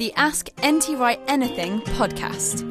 The Ask NT Wright Anything podcast.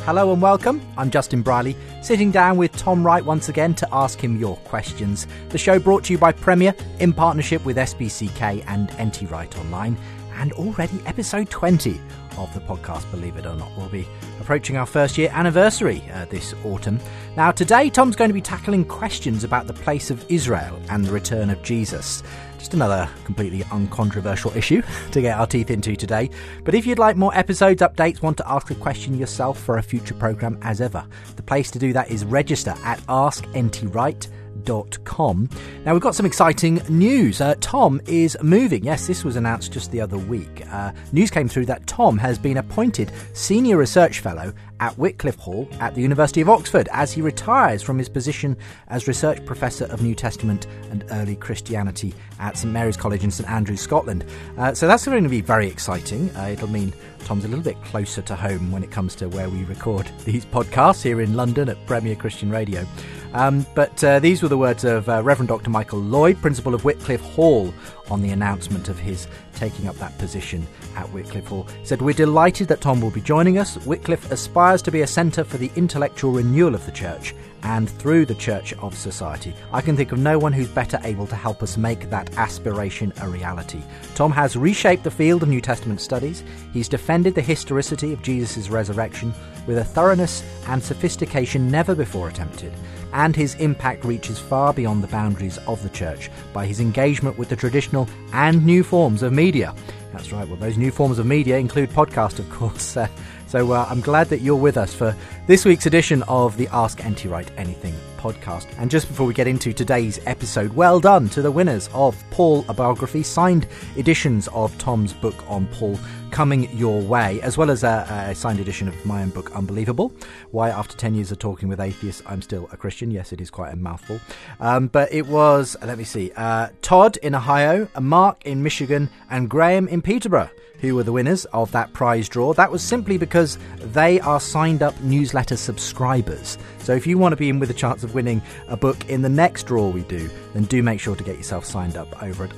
Hello and welcome. I'm Justin Brierley, sitting down with Tom Wright once again to ask him your questions. The show brought to you by Premier in partnership with SPCK and NT Wright Online, and already episode 20 of the podcast, believe it or not. We'll be approaching our first year anniversary uh, this autumn. Now, today, Tom's going to be tackling questions about the place of Israel and the return of Jesus. Just another completely uncontroversial issue to get our teeth into today. But if you'd like more episodes, updates, want to ask a question yourself for a future programme, as ever, the place to do that is register at AskNTWright.com. Now, we've got some exciting news. Uh, Tom is moving. Yes, this was announced just the other week. Uh, news came through that Tom has been appointed Senior Research Fellow at Wycliffe Hall at the University of Oxford as he retires from his position as Research Professor of New Testament and Early Christianity at St Mary's College in St Andrews, Scotland. Uh, so that's going to be very exciting. Uh, it'll mean Tom's a little bit closer to home when it comes to where we record these podcasts here in London at Premier Christian Radio. Um, but uh, these were the words of uh, Reverend Dr. Michael Lloyd, Principal of Wycliffe Hall, on the announcement of his taking up that position at Wycliffe Hall. He said, We're delighted that Tom will be joining us. Wycliffe aspires to be a centre for the intellectual renewal of the church and through the Church of Society. I can think of no one who's better able to help us make that aspiration a reality. Tom has reshaped the field of New Testament studies. He's defended the historicity of Jesus' resurrection with a thoroughness and sophistication never before attempted. And his impact reaches far beyond the boundaries of the church by his engagement with the traditional and new forms of media. That's right, well, those new forms of media include podcast, of course. Uh, so uh, I'm glad that you're with us for this week's edition of the Ask NT Wright Anything podcast. And just before we get into today's episode, well done to the winners of Paul a biography, signed editions of Tom's book on Paul coming your way, as well as a, a, signed edition of my own book, Unbelievable. Why, after 10 years of talking with atheists, I'm still a Christian. Yes, it is quite a mouthful. Um, but it was, let me see, uh, Todd in Ohio, Mark in Michigan, and Graham in Peterborough who were the winners of that prize draw. That was simply because they are signed up newsletter subscribers. So if you want to be in with a chance of winning a book in the next draw we do, then do make sure to get yourself signed up over at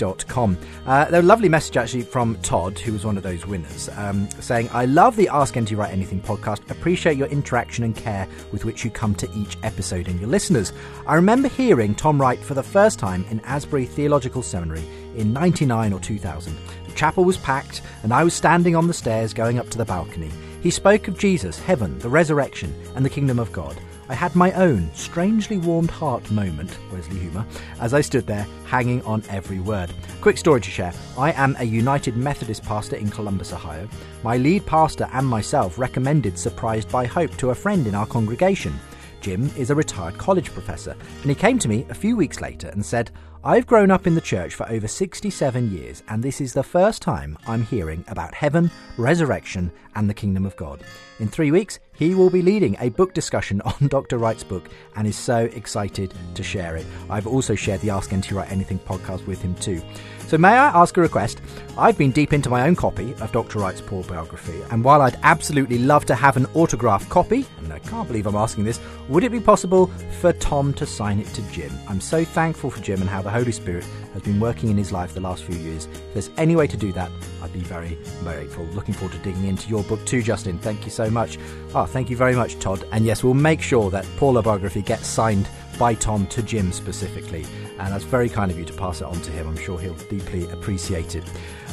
AskNTWright.com. Uh, a lovely message actually from Todd, who was one of those winners, um, saying, I love the Ask NT Wright Anything podcast. Appreciate your interaction and care with which you come to each episode and your listeners. I remember hearing Tom Wright for the first time in Asbury Theological Seminary in 99 or 2000. The chapel was packed, and I was standing on the stairs going up to the balcony. He spoke of Jesus, heaven, the resurrection, and the kingdom of God. I had my own strangely warmed heart moment, Wesley Humour, as I stood there hanging on every word. Quick story to share I am a United Methodist pastor in Columbus, Ohio. My lead pastor and myself recommended Surprised by Hope to a friend in our congregation. Jim is a retired college professor, and he came to me a few weeks later and said, I've grown up in the church for over 67 years, and this is the first time I'm hearing about heaven, resurrection, and the kingdom of God. In three weeks, he will be leading a book discussion on Dr. Wright's book and is so excited to share it. I've also shared the Ask NT Wright Anything podcast with him too. So, may I ask a request? I've been deep into my own copy of Dr. Wright's Paul biography, and while I'd absolutely love to have an autographed copy, and I can't believe I'm asking this, would it be possible for Tom to sign it to Jim? I'm so thankful for Jim and how the Holy Spirit has been working in his life the last few years. If there's any way to do that, I'd be very, very grateful. Looking forward to digging into your book too, Justin. Thank you so much. Ah, thank you very much, Todd. And yes, we'll make sure that Paul a biography gets signed by Tom to Jim specifically. And that's very kind of you to pass it on to him. I'm sure he'll deeply appreciate it.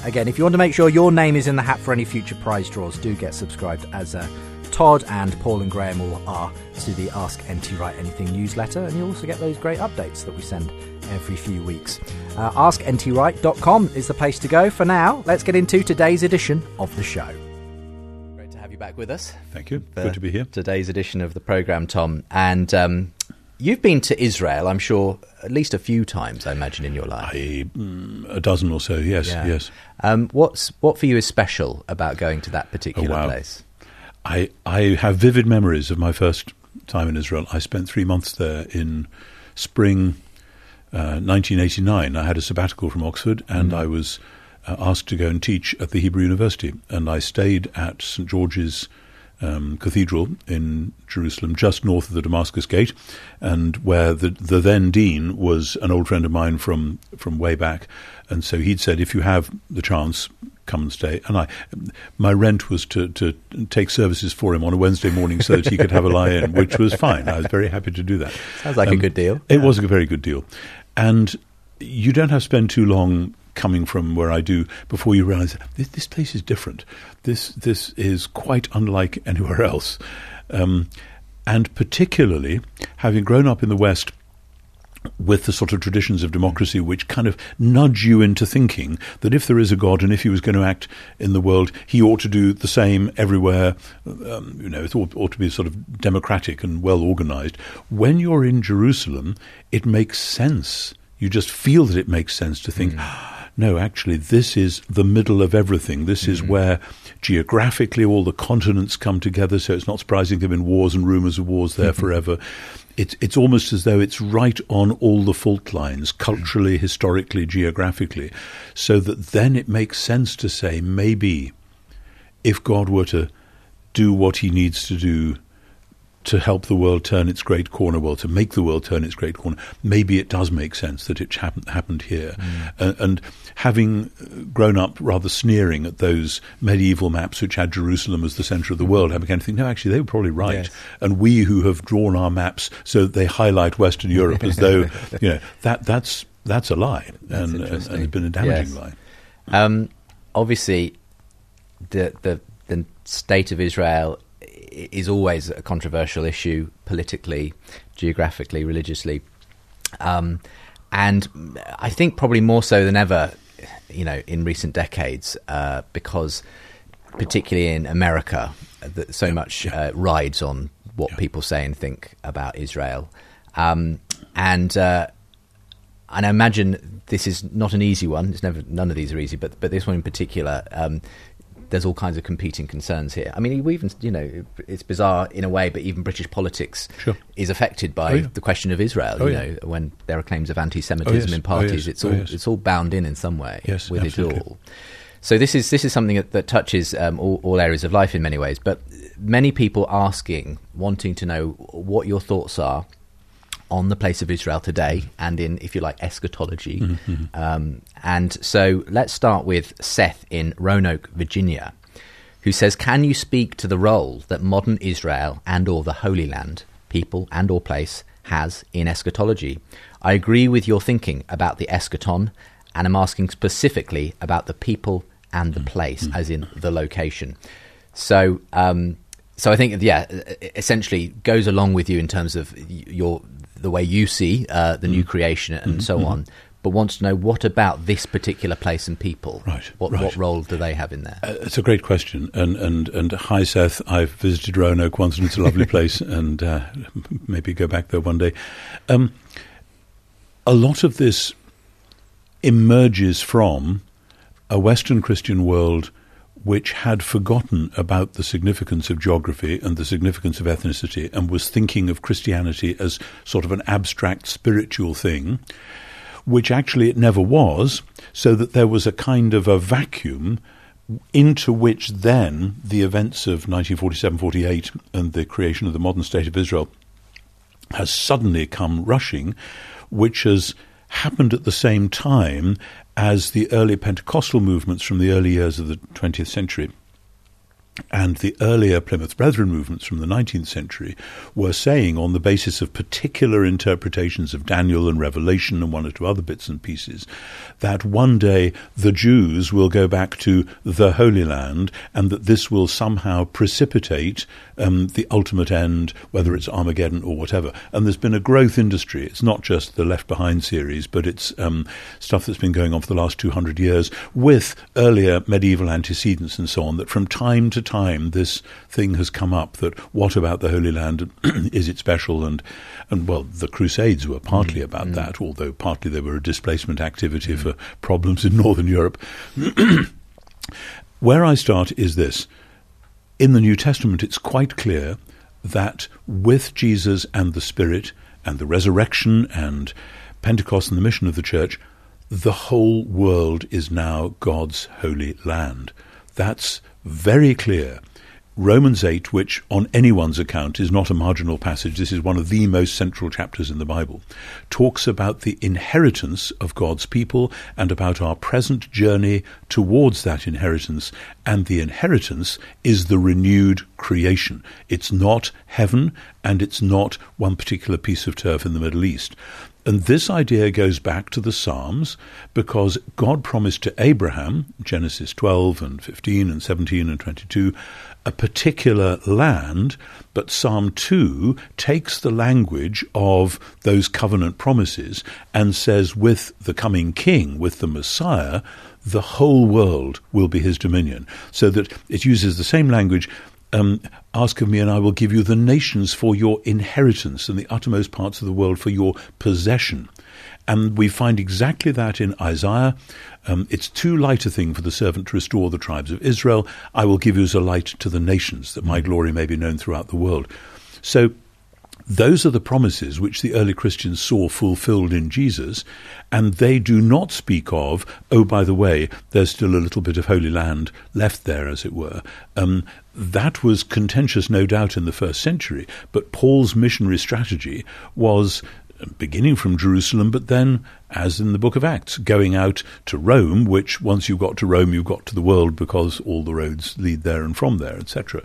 Again, if you want to make sure your name is in the hat for any future prize draws, do get subscribed as uh, Todd and Paul and Graham all are to the Ask NT Wright Anything newsletter, and you also get those great updates that we send every few weeks. Uh, AskNTWright.com is the place to go. For now, let's get into today's edition of the show. Great to have you back with us. Thank you. Good to be here. Today's edition of the programme, Tom. And um, you've been to Israel, I'm sure, at least a few times, I imagine, in your life. I, mm, a dozen or so, yes, Yeah. yes. Um, what's what for you is special about going to that particular Oh, wow. place? I, I have vivid memories of my first time in Israel. I spent three months there in spring uh, 1989. I had a sabbatical from Oxford and I was uh, asked to go and teach at the Hebrew University. And I stayed at St. George's um, Cathedral in Jerusalem, just north of the Damascus Gate, and where the, the then dean was an old friend of mine from, from way back. And so he'd said, if you have the chance, come and stay. And I, my rent was to, to take services for him on a Wednesday morning so that he could have a lie in, which was fine. I was very happy to do that. Sounds like a Um, good deal. It was a very good deal. And you don't have to spend too long coming from where I do before you realize this, this place is different. This, this is quite unlike anywhere else. Um, and particularly, having grown up in the West, with the sort of traditions of democracy which kind of nudge you into thinking that if there is a God and if he was going to act in the world, he ought to do the same everywhere. Um, you know, it ought, ought to be sort of democratic and well organized. When you're in Jerusalem, it makes sense. You just feel that it makes sense to think. No, actually, this is the middle of everything. This is mm-hmm. where geographically all the continents come together, so it's not surprising there have been wars and rumors of wars there mm-hmm. forever. It's, it's almost as though it's right on all the fault lines, mm-hmm. culturally, historically, geographically, so that then it makes sense to say maybe if God were to do what he needs to do to help the world turn its great corner, well, to make the world turn its great corner, maybe it does make sense that it happened, happened here. Uh, and having uh, grown up rather sneering at those medieval maps which had Jerusalem as the centre of the world, I began to think, no, actually, they were probably right. Yes. And we who have drawn our maps so that they highlight Western Europe as though, you know, that, that's, that's a lie. That's and, and, and it's been a damaging Yes. lie. Um, obviously, the, the the state of Israel is always a controversial issue politically, geographically, religiously, um, and I think probably more so than ever, you know, in recent decades, uh, because particularly in America, that so much uh, rides on what Yeah. people say and think about Israel, um, and. Uh, and I imagine this is not an easy one. It's never none of these are easy, but but this one in particular, um, there's all kinds of competing concerns here. I mean, we even you know it's bizarre in a way, but even British politics Sure. is affected by Oh, yeah. the question of Israel. Oh, you yeah. know, when there are claims of anti-Semitism Oh, yes. in Oh, parties, yes. it's Oh, all yes. it's all bound in in some way Yes, with absolutely. it all. So this is this is something that, that touches um, all, all areas of life in many ways. But many people asking, wanting to know what your thoughts are on the place of Israel today and in, if you like, eschatology. Mm-hmm, Um, and so let's start with Seth in Roanoke, Virginia, who says, "Can you speak to the role that modern Israel and or the Holy Land, people and or place, has in eschatology? I agree with your thinking about the eschaton, and I'm asking specifically about the people and the place, as in the location." So. Um, so I think, yeah, essentially goes along with you in terms of your the way you see uh, the new Mm. creation and so on, but wants to know what about this particular place and people? Right, What right. what role do they have in there? Uh, It's a great question, and and and hi Seth. I've visited Roanoke once, and it's a lovely place, and uh, maybe go back there one day. Um, a lot of this emerges from a Western Christian world which had forgotten about the significance of geography and the significance of ethnicity, and was thinking of Christianity as sort of an abstract spiritual thing which actually it never was, so that there was a kind of a vacuum into which then the events of 1947 48 and the creation of the modern state of Israel has suddenly come rushing, which has happened at the same time as the early Pentecostal movements from the early years of the 20th century and the earlier Plymouth Brethren movements from the 19th century were saying, on the basis of particular interpretations of Daniel and Revelation and one or two other bits and pieces, that one day the Jews will go back to the Holy Land and that this will somehow precipitate um, the ultimate end, whether it's Armageddon or whatever. And there's been a growth industry. It's not just the Left Behind series, but it's um, stuff that's been going on for the last 200 years with earlier medieval antecedents and so on, that from time to time this thing has come up that what about the Holy Land? is it special? And, and well, the Crusades were partly mm. about mm. that, although partly they were a displacement activity mm. for problems in Northern Europe. Where I start is this. In the New Testament, it's quite clear that with Jesus and the Spirit and the resurrection and Pentecost and the mission of the church, the whole world is now God's holy land. That's very clear. Romans 8, which on anyone's account is not a marginal passage, this is one of the most central chapters in the Bible, talks about the inheritance of God's people and about our present journey towards that inheritance. And the inheritance is the renewed creation. It's not heaven and it's not one particular piece of turf in the Middle East. And this idea goes back to the Psalms because God promised to Abraham, Genesis 12 and 15 and 17 and 22, a particular land, but Psalm 2 takes the language of those covenant promises and says, with the coming king, with the Messiah, the whole world will be his dominion. So that it uses the same language um, ask of me, and I will give you the nations for your inheritance and the uttermost parts of the world for your possession. And we find exactly that in Isaiah. Um, it's too light a thing for the servant to restore the tribes of Israel. I will give you as a light to the nations, that my glory may be known throughout the world. So those are the promises which the early Christians saw fulfilled in Jesus, and they do not speak of, oh, by the way, there's still a little bit of Holy Land left there, as it were. Um, that was contentious, no doubt, in the first century, but Paul's missionary strategy was beginning from Jerusalem, but then, as in the book of Acts, going out to Rome, which once you've got to Rome, you've got to the world because all the roads lead there and from there, etc.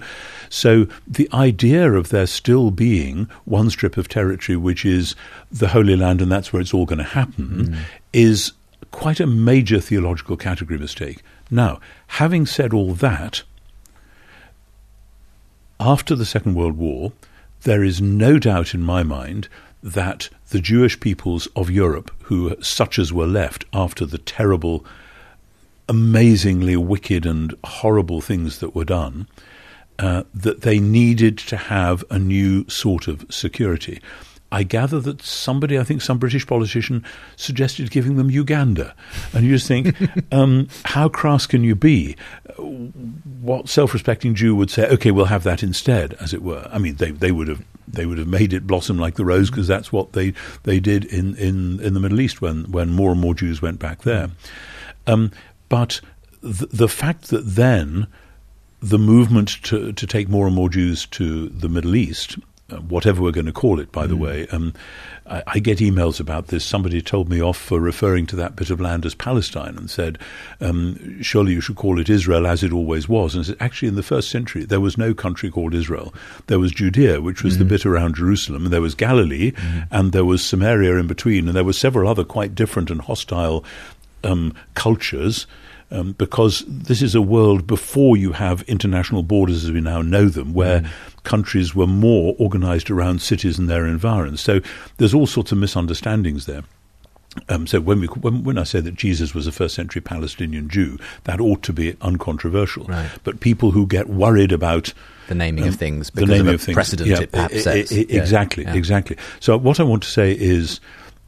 So the idea of there still being one strip of territory which is the Holy Land and that's where it's all going to happen mm. is quite a major theological category mistake. Now, having said all that, after the Second World War, there is no doubt in my mind that the Jewish peoples of Europe, who such as were left after the terrible, amazingly wicked and horrible things that were done, uh, that they needed to have a new sort of security. I gather that somebody, I think some British politician, suggested giving them Uganda. And you just think, um, how crass can you be? What self respecting Jew would say, okay, we'll have that instead, as it were? I mean, they, they would have they would have made it blossom like the rose because that's what they they did in, in, in the Middle East when, when more and more Jews went back there. Um, but the, fact that then the movement to, to take more and more Jews to the Middle East whatever we're going to call it, by mm. the way. Um, I, I, get emails about this. Somebody told me off for referring to that bit of land as Palestine and said, um, surely you should call it Israel as it always was. And said, actually, in the first century, there was no country called Israel. There was Judea, which was mm. the bit around Jerusalem, and there was Galilee, mm. and there was Samaria in between, and there were several other quite different and hostile um, cultures um, because this is a world before you have international borders as we now know them, where mm. countries were more organized around cities and their environs. So there's all sorts of misunderstandings there. Um, so when, we, when, when I say that Jesus was a first century Palestinian Jew, that ought to be uncontroversial. Right. But people who get worried about the naming um, of things, the naming of, of things, precedent yeah, it perhaps sets. exactly, yeah. exactly. So what I want to say is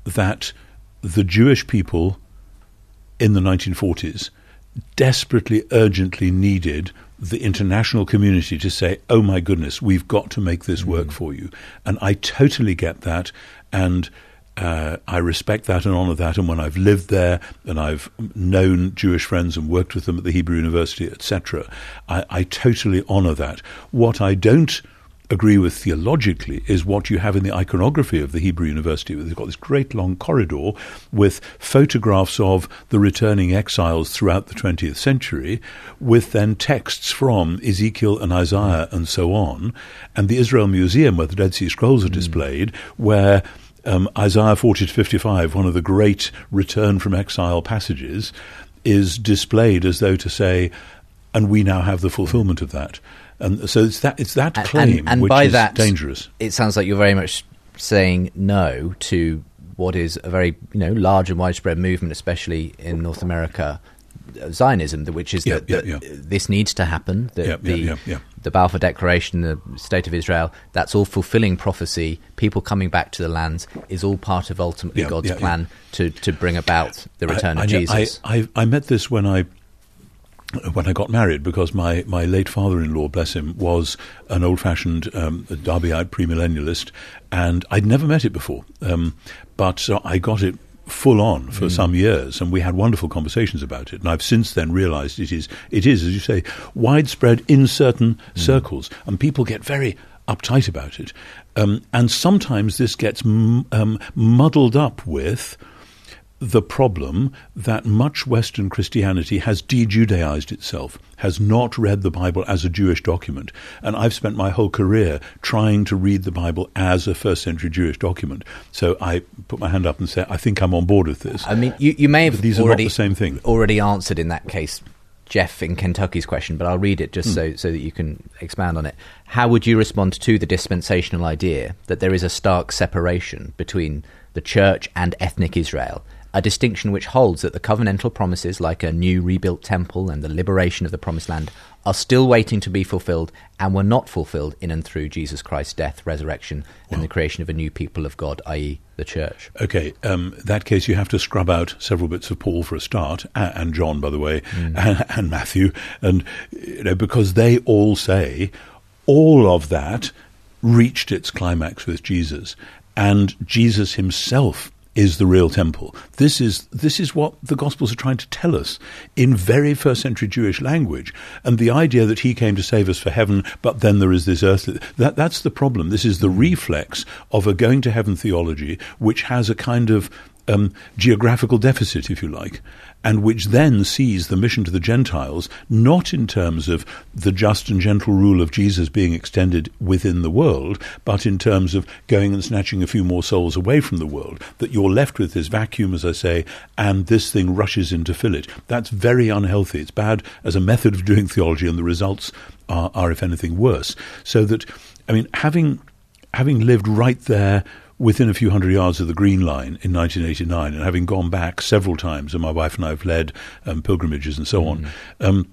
that the Jewish people in the 1940s desperately, urgently needed the international community to say, oh my goodness, we've got to make this work mm. for you. And I totally get that. And uh, I respect that and honor that. And when I've lived there and I've known Jewish friends and worked with them at the Hebrew University, etc., I, I totally honor that. What I don't agree with theologically is what you have in the iconography of the Hebrew University. They've got this great long corridor with photographs of the returning exiles throughout the 20th century, with then texts from Ezekiel and Isaiah and so on, and the Israel Museum where the Dead Sea Scrolls are displayed, where um, Isaiah 40 to 55, one of the great return from exile passages, is displayed as though to say, and we now have the fulfillment of that. And so it's that it's that claim and, and which by is that, dangerous. It sounds like you're very much saying no to what is a very you know large and widespread movement, especially in North America, Zionism, which is Yeah, that, yeah, that yeah. this needs to happen. The the Balfour Declaration, the State of Israel, that's all fulfilling prophecy. People coming back to the lands is all part of ultimately God's plan to to bring about the return I, of I Jesus. I, I, I met this when I when I got married because my, my late father-in-law, bless him, was an old-fashioned um, Darbyite premillennialist, and I'd never met it before. Um, but so I got it full on for some years, and we had wonderful conversations about it. And I've since then realised it is it is, as you say, widespread in certain circles, and people get very uptight about it. Um, and sometimes this gets m- um, muddled up with the problem that much Western Christianity has de Judaized itself, has not read the Bible as a Jewish document. And I've spent my whole career trying to read the Bible as a first century Jewish document. So I put my hand up and say, I think I'm on board with this. I mean, you, you may have But these are not already the same thing. already answered in that case, Jeff in Kentucky's question, but I'll read it just hmm. so so that you can expand on it. How would you respond to the dispensational idea that there is a stark separation between the church and ethnic Israel? A distinction which holds that the covenantal promises, like a new rebuilt temple and the liberation of the promised land, are still waiting to be fulfilled and were not fulfilled in and through Jesus Christ's death, resurrection, and the creation of a new people of God, i.e., the church. Okay, um, that case you have to scrub out several bits of Paul for a start, and John, by the way, and, and Matthew, and you know because they all say all of that reached its climax with Jesus, and Jesus himself is the real temple. This is this is what the Gospels are trying to tell us in very first century Jewish language. And the idea that he came to save us for heaven, but then there is this earthly that that's the problem. This is the reflex of a going to heaven theology, which has a kind of um, geographical deficit, if you like, and which then sees the mission to the Gentiles not in terms of the just and gentle rule of Jesus being extended within the world, but in terms of going and snatching a few more souls away from the world. That you're left with this vacuum, as I say, and this thing rushes in to fill it. That's very unhealthy. It's bad as a method of doing theology, and the results are, are if anything, worse. So that, I mean, having having lived right there within a few hundred yards of the Green Line in 1989, and having gone back several times, and my wife and I have led um, pilgrimages and so on. Um,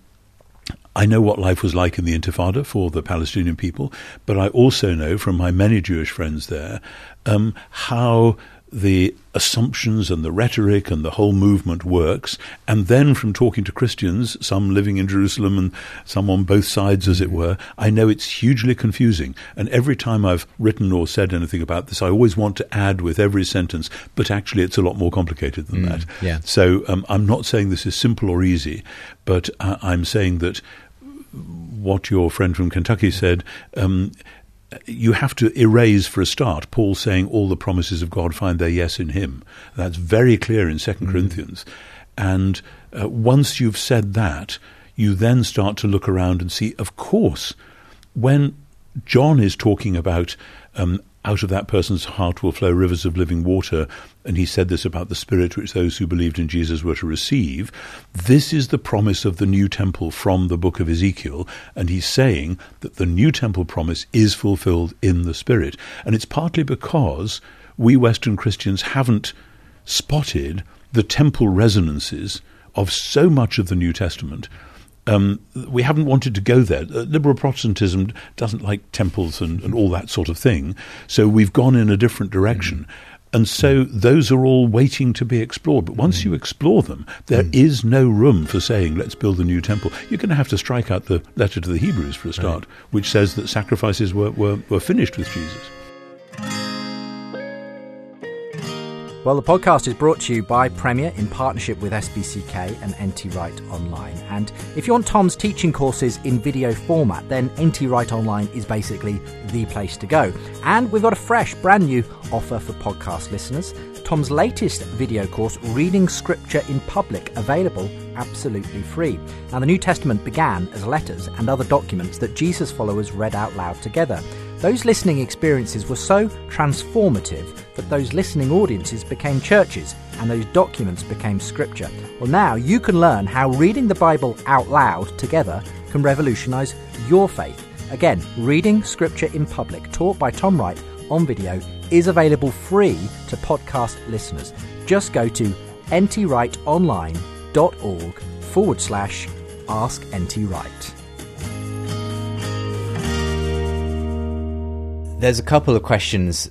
I know what life was like in the Intifada for the Palestinian people, but I also know from my many Jewish friends there um, how the assumptions and the rhetoric and the whole movement works. And then from talking to Christians, some living in Jerusalem and some on both sides, as it were, I know it's hugely confusing. And every time I've written or said anything about this, I always want to add with every sentence, but actually it's a lot more complicated than that. yeah. So um, I'm not saying this is simple or easy, but uh, I'm saying that what your friend from Kentucky said. Um, you have to erase for a start Paul saying all the promises of God find their yes in him. That's very clear in 2nd Corinthians. And uh, once you've said that, you then start to look around and see, of course, when John is talking about um, out of that person's heart will flow rivers of living water, and he said this about the Spirit which those who believed in Jesus were to receive. This is the promise of the new temple from the book of Ezekiel, and he's saying that the new temple promise is fulfilled in the Spirit. And it's partly because we Western Christians haven't spotted the temple resonances of so much of the New Testament um, we haven't wanted to go there. Uh, liberal Protestantism doesn't like temples and, and all that sort of thing, so we've gone in a different direction. And so those are all waiting to be explored. But once you explore them, there is no room for saying, let's build a new temple. You're going to have to strike out the letter to the Hebrews for a start, which says that sacrifices were, were, were finished with Jesus. Well, the podcast is brought to you by Premier in partnership with SPCK and NT Wright Online. And if you want Tom's teaching courses in video format, then NT Wright Online is basically the place to go. And we've got a fresh, brand new offer for podcast listeners. Tom's latest video course, Reading Scripture in Public, available absolutely free. Now, the New Testament began as letters and other documents that Jesus followers read out loud together. Those listening experiences were so transformative that those listening audiences became churches and those documents became scripture. Well, now you can learn how reading the Bible out loud together can revolutionize your faith. Again, reading scripture in public, taught by Tom Wright on video, is available free to podcast listeners. Just go to ntwrightonline.org forward slash ask nt There's a couple of questions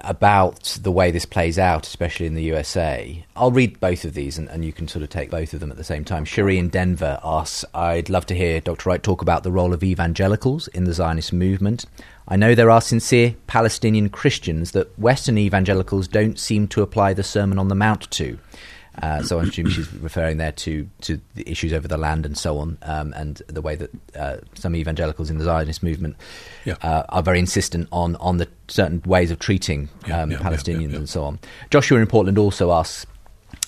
about the way this plays out, especially in the USA. I'll read both of these and, and, you can sort of take both of them at the same time. Cherie in Denver asks I'd love to hear Dr. Wright talk about the role of evangelicals in the Zionist movement. I know there are sincere Palestinian Christians that Western evangelicals don't seem to apply the Sermon on the Mount to. Uh, so I assume she's referring there to, to the issues over the land and so on, um, and the way that uh, some evangelicals in the Zionist movement yeah. uh, are very insistent on on the certain ways of treating um, yeah, yeah, Palestinians and so on. Joshua in Portland also asks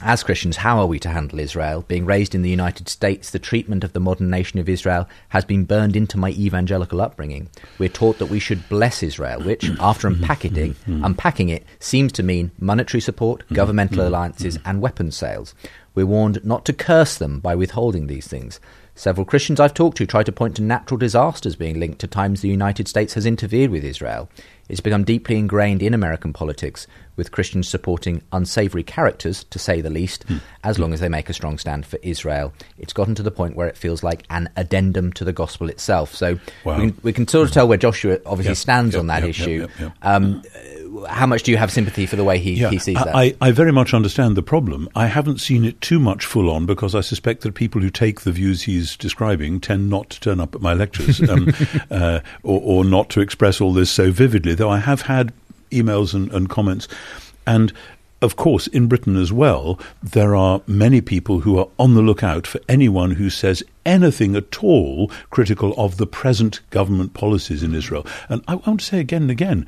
as Christians, how are we to handle Israel? Being raised in the United States, the treatment of the modern nation of Israel has been burned into my evangelical upbringing. We're taught that we should bless Israel, which, after unpacking, mm-hmm. unpacking it, seems to mean monetary support, mm-hmm. governmental mm-hmm. alliances, and weapons sales. We're warned not to curse them by withholding these things. Several Christians I've talked to try to point to natural disasters being linked to times the United States has interfered with Israel. It's become deeply ingrained in American politics, with Christians supporting unsavoury characters, to say the least, mm. as long as they make a strong stand for Israel. It's gotten to the point where it feels like an addendum to the gospel itself. So wow. we, can, we, can, sort of tell where Joshua obviously yep, stands yep, on that yep, issue. Um, how much do you have sympathy for the way he, yeah, he sees that? I, I very much understand the problem. I haven't seen it too much full on because I suspect that people who take the views he's describing tend not to turn up at my lectures um, uh, or, or, not to express all this so vividly, though I have had emails and, and comments. And of course, in Britain as well, there are many people who are on the lookout for anyone who says anything at all critical of the present government policies in Israel. And I want to say again and again,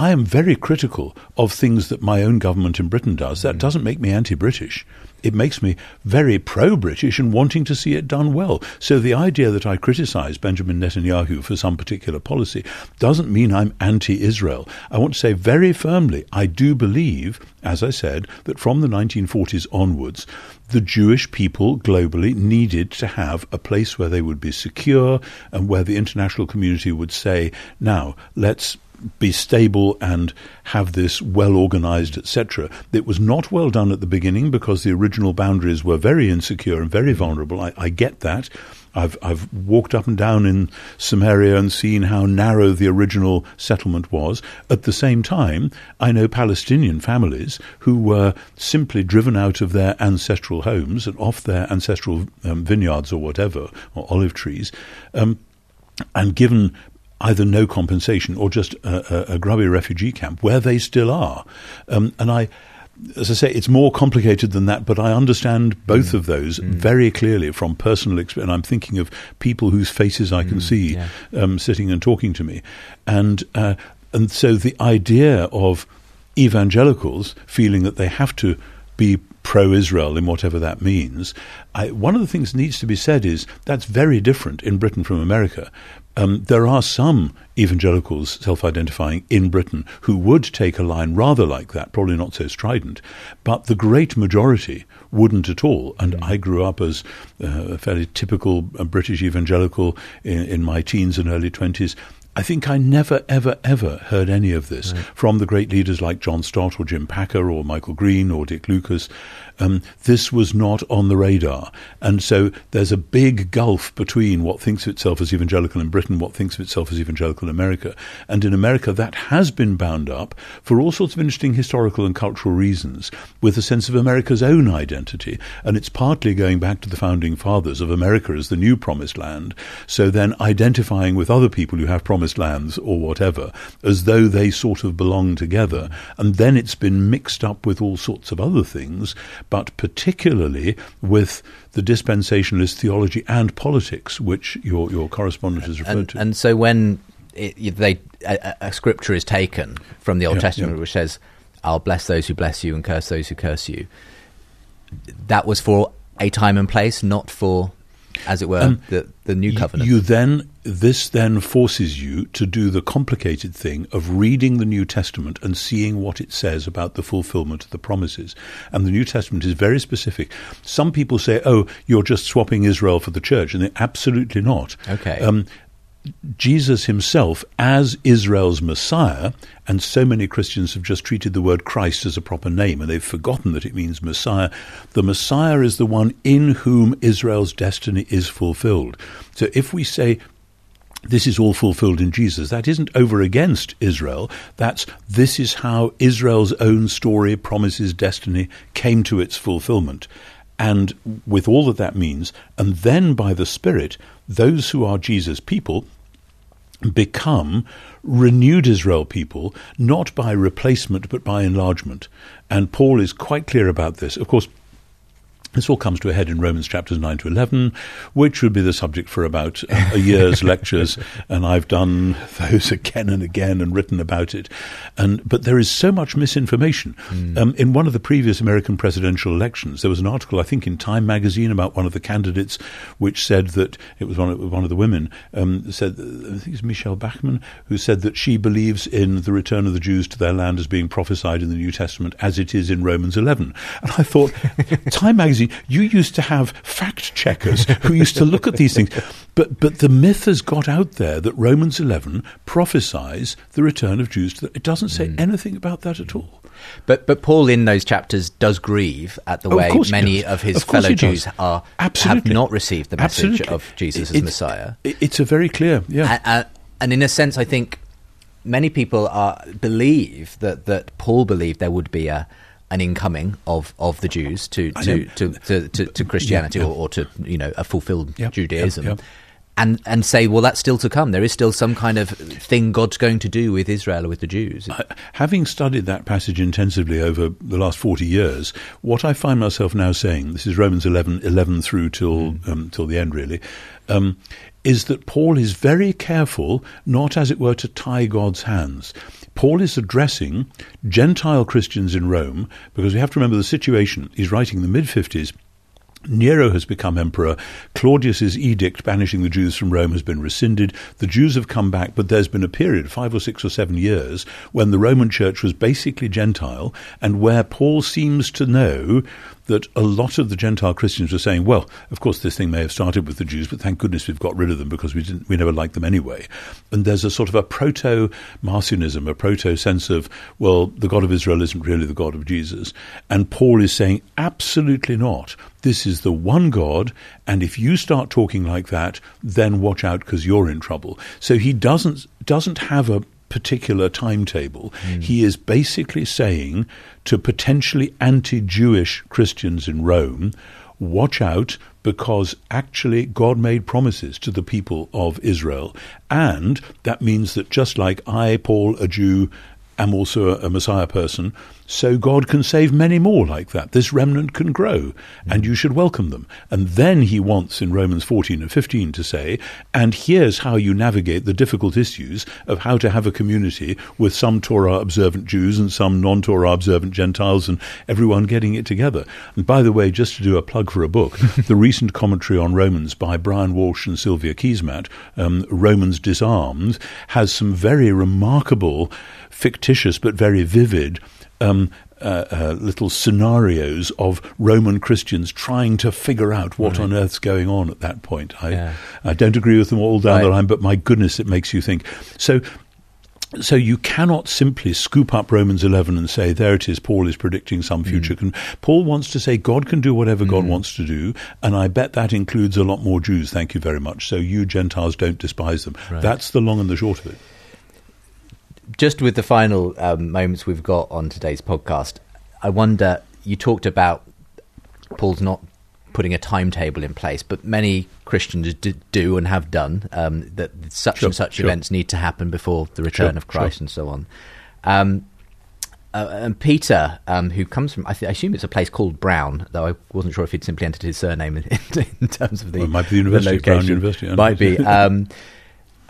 I am very critical of things that my own government in Britain does. That mm. doesn't make me anti British. It makes me very pro British and wanting to see it done well. So the idea that I criticise Benjamin Netanyahu for some particular policy doesn't mean I'm anti Israel. I want to say very firmly, I do believe, as I said, that from the 1940s onwards, the Jewish people globally needed to have a place where they would be secure and where the international community would say, now, let's be stable and have this well organized, etc. It was not well done at the beginning because the original boundaries were very insecure and very vulnerable. I, I get that. I've I've walked up and down in Samaria and seen how narrow the original settlement was. At the same time, I know Palestinian families who were simply driven out of their ancestral homes and off their ancestral um, vineyards or whatever, or olive trees, um, and given either no compensation or just a, a, a grubby refugee camp where they still are. Um, and I, as I say, it's more complicated than that, but I understand both mm. of those mm. very clearly from personal experience. And I'm thinking of people whose faces I can mm, see yeah. um, sitting and talking to me. And, uh, and so the idea of evangelicals feeling that they have to be pro Israel in whatever that means. I, one of the things that needs to be said is that's very different in Britain from America um, there are some evangelicals self identifying in Britain who would take a line rather like that, probably not so strident, but the great majority wouldn't at all. And mm. I grew up as uh, a fairly typical uh, British evangelical in, in my teens and early 20s. I think I never, ever, ever heard any of this right. from the great leaders like John Stott or Jim Packer or Michael Green or Dick Lucas. Um, this was not on the radar. And so there's a big gulf between what thinks of itself as evangelical in Britain, what thinks of itself as evangelical in America. And in America, that has been bound up for all sorts of interesting historical and cultural reasons with a sense of America's own identity. And it's partly going back to the founding fathers of America as the new promised land. So then identifying with other people who have promised promised lands or whatever, as though they sort of belong together. And then it's been mixed up with all sorts of other things, but particularly with the dispensationalist theology and politics, which your, your correspondent has referred and, to. and so when it, they a, a scripture is taken from the Old Yeah, Testament, yeah. which says, "I'll bless those who bless you and curse those who curse you," that was for a time and place, not for, as it were, the the new covenant. You then this then forces you to do the complicated thing of reading the New Testament and seeing what it says about the fulfillment of the promises. And the New Testament is very specific. Some people say, "Oh, you're just swapping Israel for the church," and they're absolutely not. Okay. Um, Jesus himself as Israel's Messiah, and so many Christians have just treated the word Christ as a proper name and they've forgotten that it means Messiah. The Messiah is the one in whom Israel's destiny is fulfilled. So if we say this is all fulfilled in Jesus. That isn't over against Israel. That's this is how Israel's own story, promises, destiny came to its fulfillment. And with all that that means, and then by the Spirit, those who are Jesus' people become renewed Israel people, not by replacement, but by enlargement. And Paul is quite clear about this. Of course, this all comes to a head in Romans chapters 9 to 11, which would be the subject for about a year's lectures, and I've done those again and again and written about it. And But there is so much misinformation. Um, in one of the previous American presidential elections, there was an article, I think, in Time magazine about one of the candidates, which said that it was one of, one of the women, um, said, I think it's Michelle Bachmann, who said that she believes in the return of the Jews to their land as being prophesied in the New Testament as it is in Romans 11. And I thought, Time magazine, you used to have fact checkers who used to look at these things. But, but the myth has got out there that Romans 11 prophesies the return of Jews to the, It doesn't say hmm. anything about that at all. But but Paul in those chapters does grieve at the Oh, way many of his Of fellow. Jews are have not received the message Absolutely. of Jesus as Messiah. it- It's a very clear, yeah. A- a- and in a sense, I think many people are believe that that Paul believed there would be a an incoming of, of the Jews to to, to, to, to, to Christianity yeah. Or, or to you know a fulfilled Yeah, Judaism. And, and say, well, that's still to come. There is still some kind of thing God's going to do with Israel or with the Jews. I- having studied that passage intensively over the last 40 years, what I find myself now saying, this is Romans 11, 11 through till, um, till the end really, um, is that Paul is very careful not, as it were, to tie God's hands. Paul is addressing Gentile Christians in Rome because we have to remember the situation. He's writing in the mid 50s. Nero has become emperor. Claudius's edict banishing the Jews from Rome has been rescinded. The Jews have come back, but there's been a period, five or six or seven years, when the Roman Church was basically Gentile, and where Paul seems to know that a lot of the Gentile Christians were saying, well, of course, this thing may have started with the Jews, but thank goodness we've got rid of them because we didn't, we never liked them anyway. And there's a sort of a proto Marcionism, a proto sense of, well, the God of Israel isn't really the God of Jesus. And Paul is saying, absolutely not. This is the one God, and if you start talking like that, then watch out because you're in trouble. So he doesn't doesn't have a particular timetable. Hmm. He is basically saying to potentially anti-Jewish Christians in Rome, watch out because actually God made promises to the people of Israel, and that means that just like I, Paul, a Jew, am also a Messiah person, so God can save many more like that. This remnant can grow, and you should welcome them. And then he wants in Romans 14 and 15 to say, and here's how you navigate the difficult issues of how to have a community with some Torah observant Jews and some non Torah observant Gentiles and everyone getting it together. And by the way, just to do a plug for a book, the recent commentary on Romans by Brian Walsh and Sylvia Keesmaat, um, Romans Disarmed, has some very remarkable, fictitious but very vivid um, uh, uh, little scenarios of Roman Christians trying to figure out what on earth's going on at that point. I, Yeah. I don't agree with them all down the line, but my goodness, it makes you think. So. So you cannot simply scoop up Romans 11 and say, there it is, Paul is predicting some future. Con- Paul wants to say God can do whatever God wants to do, and I bet that includes a lot more Jews, thank you very much. So you Gentiles don't despise them. That's the long and the short of it. Just with the final um, moments we've got on today's podcast, I wonder. You talked about Paul's not putting a timetable in place, but many Christians d- do and have done um, that such Sure, and such sure. events need to happen before the return Sure, of Christ and so on. Um, uh, and Peter, um, who comes from, I, th- I assume it's a place called Brown, though I wasn't sure if he'd simply entered his surname in, in terms of the, Well, it might be the University location. Brown University, Might be.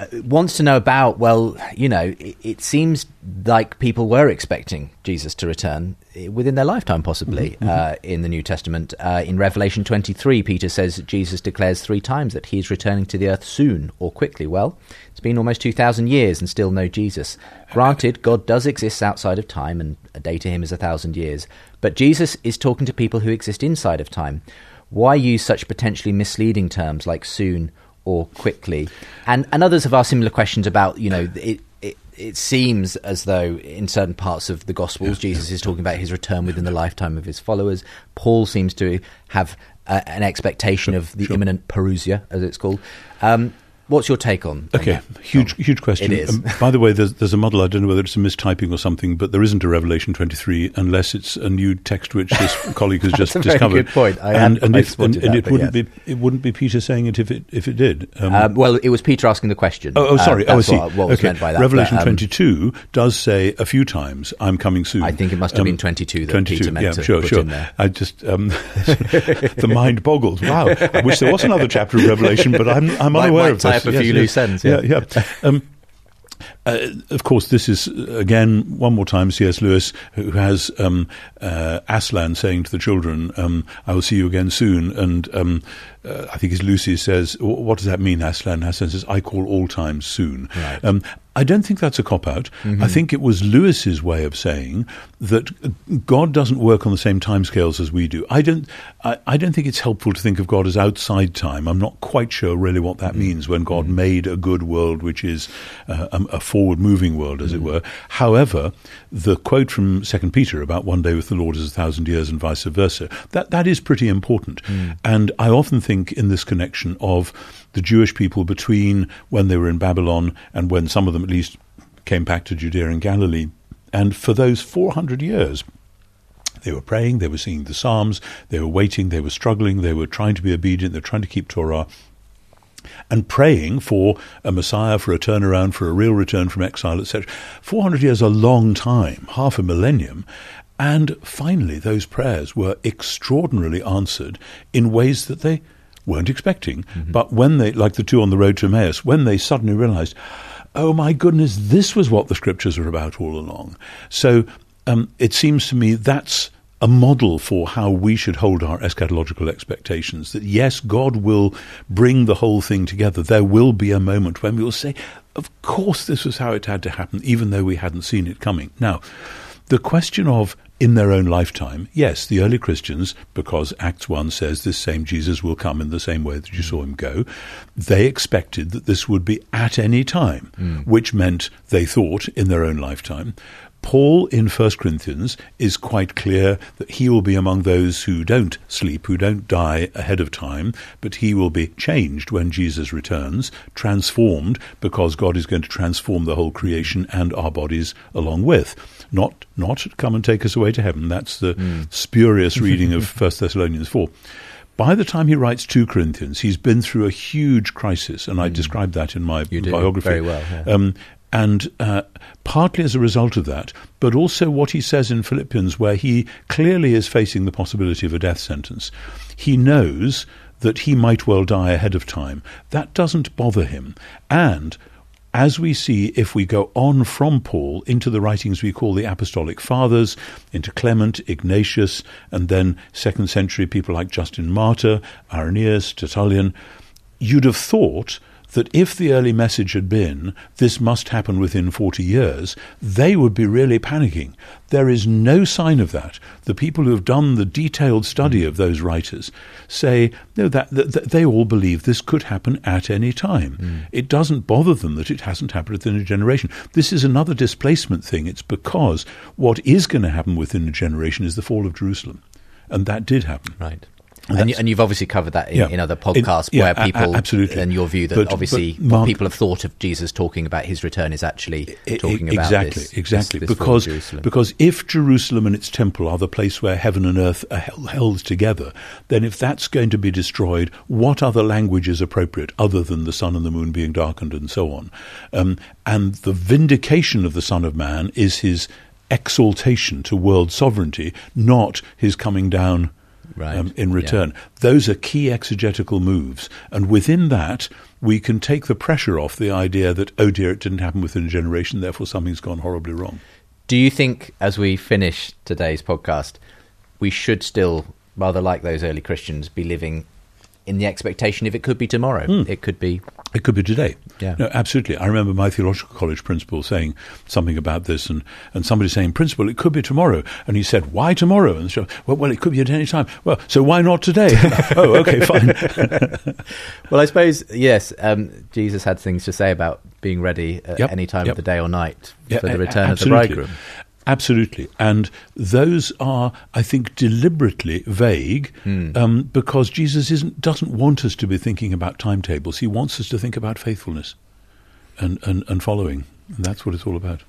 Uh, wants to know about, well, you know, it, it seems like people were expecting Jesus to return eh, within their lifetime, possibly, Mm-hmm, uh, in the New Testament. Uh, in Revelation 23, Peter says that Jesus declares three times that he is returning to the earth soon or quickly. Well, it's been almost 2,000 years and still no Jesus. Granted, God does exist outside of time, and a day to him is a thousand years. But Jesus is talking to people who exist inside of time. Why use such potentially misleading terms like soon or quickly? And and others have asked similar questions about you know it. It, it seems as though in certain parts of the Gospels, Jesus is talking about his return within the lifetime of his followers. Paul seems to have uh, an expectation of the sure. imminent parousia, as it's called. Um, what's your take on? on Okay, that, huge, huge question. It is. Um, by the way, there's, there's a model. I don't know whether it's a mistyping or something, but there isn't a Revelation 23 unless it's a new text which this colleague has just That's a very discovered. good point. I and and, if, and, spotted and that, it wouldn't yes. be it wouldn't be Peter saying it if it if it did. Um, Um, well, it was Peter asking the question. Oh, oh, sorry. Uh, oh, I see. What, what was okay. meant by that. Revelation but, um, 22 does say a few times, "I'm coming soon." I think it must have been 22 that 22, Peter meant yeah, to sure, put sure. in there. I just um, the mind boggles. Wow! I wish there was another chapter of Revelation, but I'm I'm unaware of this. Up a few loose ends, Yeah, yeah. yeah. Um, uh, of course, this is again one more time C.S. Lewis, who has um, uh, Aslan saying to the children, um, "I will see you again soon." And um, uh, I think it's Lucy says, "What does that mean?" Aslan Aslan says, "I call all times soon." Right. I don't think that's a cop out. I mm-hmm. think it was Lewis's way of saying that God doesn't work on the same timescales as we do. I don't. I, I don't think it's helpful to think of God as outside time. I'm not quite sure really what that mm-hmm. means when God mm-hmm. made a good world, which is uh, a, a forward-moving world, as it were. However, the quote from Second Peter about one day with the Lord is a thousand years, and vice versa. That that is pretty important. Mm. And I often think in this connection of the Jewish people between when they were in Babylon and when some of them at least came back to Judea and Galilee. And for those 400 years, they were praying, they were singing the Psalms, they were waiting, they were struggling, they were trying to be obedient, they were trying to keep Torah, and praying for a Messiah, for a turnaround, for a real return from exile, etc. 400 years, a long time, half a millennium. And finally, those prayers were extraordinarily answered in ways that they weren't expecting. But when they, like the two on the road to Emmaus, when they suddenly realized, oh my goodness, this was what the scriptures were about all along. So um, it seems to me that's a model for how we should hold our eschatological expectations. That yes, God will bring the whole thing together. There will be a moment when we will say, of course, this was how it had to happen, even though we hadn't seen it coming. Now, the question of in their own lifetime, yes, the early Christians, because Acts 1 says this same Jesus will come in the same way that you saw him go, they expected that this would be at any time, hmm. which meant they thought in their own lifetime. Paul in 1 Corinthians is quite clear that he will be among those who don't sleep, who don't die ahead of time, but he will be changed when Jesus returns, transformed, because God is going to transform the whole creation and our bodies along with. Not, not come and take us away to heaven. That's the spurious reading of 1 Thessalonians 4. By the time he writes 2 Corinthians, he's been through a huge crisis, and I described that in my You biography. very well, yeah. Um, and uh, partly as a result of that, but also what he says in Philippians, where he clearly is facing the possibility of a death sentence. He knows that he might well die ahead of time. That doesn't bother him. And as we see, if we go on from Paul into the writings we call the Apostolic Fathers, into Clement, Ignatius, and then second century people like Justin Martyr, Irenaeus, Tertullian, you'd have thought that if the early message had been, this must happen within 40 years, they would be really panicking. There is no sign of that. The people who have done the detailed study of those writers say, no, that, that, that they all believe this could happen at any time. Hmm. It doesn't bother them that it hasn't happened within a generation. This is another displacement thing. It's because what is going to happen within a generation is the fall of Jerusalem. And that did happen. Right. And, and you've obviously covered that in, Yeah. in other podcasts In- yeah, where a- a- people, absolutely. and your view that But- obviously but Mark- what people have thought of Jesus talking about his return is actually talking about exactly, this, exactly. this, this because Jerusalem. because if Jerusalem and its temple are the place where heaven and earth are held, held together, then if that's going to be destroyed, what other language is appropriate other than the sun and the moon being darkened and so on? Um, and the vindication of the Son of Man is his exaltation to world sovereignty, not his coming down Right. um, in Yeah. return. Those are key exegetical moves, and within that, we can take the pressure off the idea that oh dear, it didn't happen within a generation, therefore something's gone horribly wrong. Do you think, as we finish today's podcast, we should still, rather like those early Christians, be living in the expectation if it could be tomorrow? It could be. It could be today. Yeah. No, absolutely. I remember my theological college principal saying something about this, and, and somebody saying, "Principal, it could be tomorrow." And he said, "Why tomorrow?" And so, well, well, it could be at any time. Well, so why not today? oh, okay, fine. Well, I suppose, yes, um, Jesus had things to say about being ready at Yep, any time yep. of the day or night Yeah, for the return of the bridegroom. Absolutely. And those are, I think, deliberately vague Hmm. um, because Jesus isn't, doesn't want us to be thinking about timetables. He wants us to think about faithfulness and, and, and following. And that's what it's all about.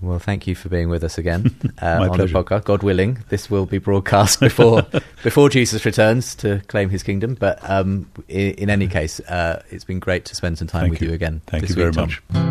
Well, thank you for being with us again uh, on pleasure. the podcast. God willing, this will be broadcast before before Jesus returns to claim His kingdom. But um, in, in any case, uh, it's been great to spend some time Thank with you. you, again. Thank you very week, Tom.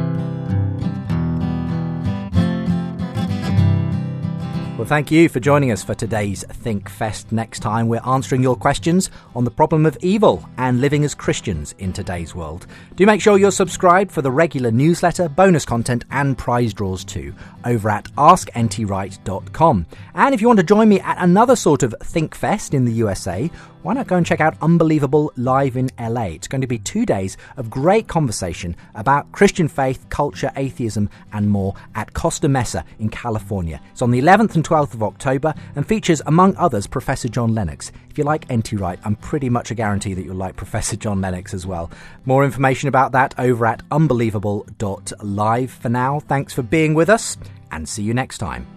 Well, thank you for joining us for today's Think Fest. Next time, we're answering your questions on the problem of evil and living as Christians in today's world. Do make sure you're subscribed for the regular newsletter, bonus content, and prize draws too over at askntwright.com. And if you want to join me at another sort of Think Fest in the USA, why not go and check out Unbelievable Live in LA? It's going to be two days of great conversation about Christian faith, culture, atheism, and more at Costa Mesa in California. It's on the 11th and 12th of October and features, among others, Professor John Lennox. If you like NT Wright, I'm pretty much a guarantee that you'll like Professor John Lennox as well. More information about that over at unbelievable.live. For now, thanks for being with us and see you next time.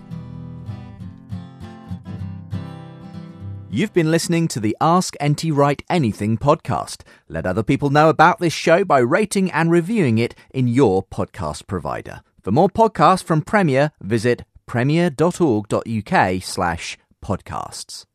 You've been listening to the Ask NT Wright Anything podcast. Let other people know about this show by rating and reviewing it in your podcast provider. For more podcasts from Premier, visit premier.org.uk slash podcasts.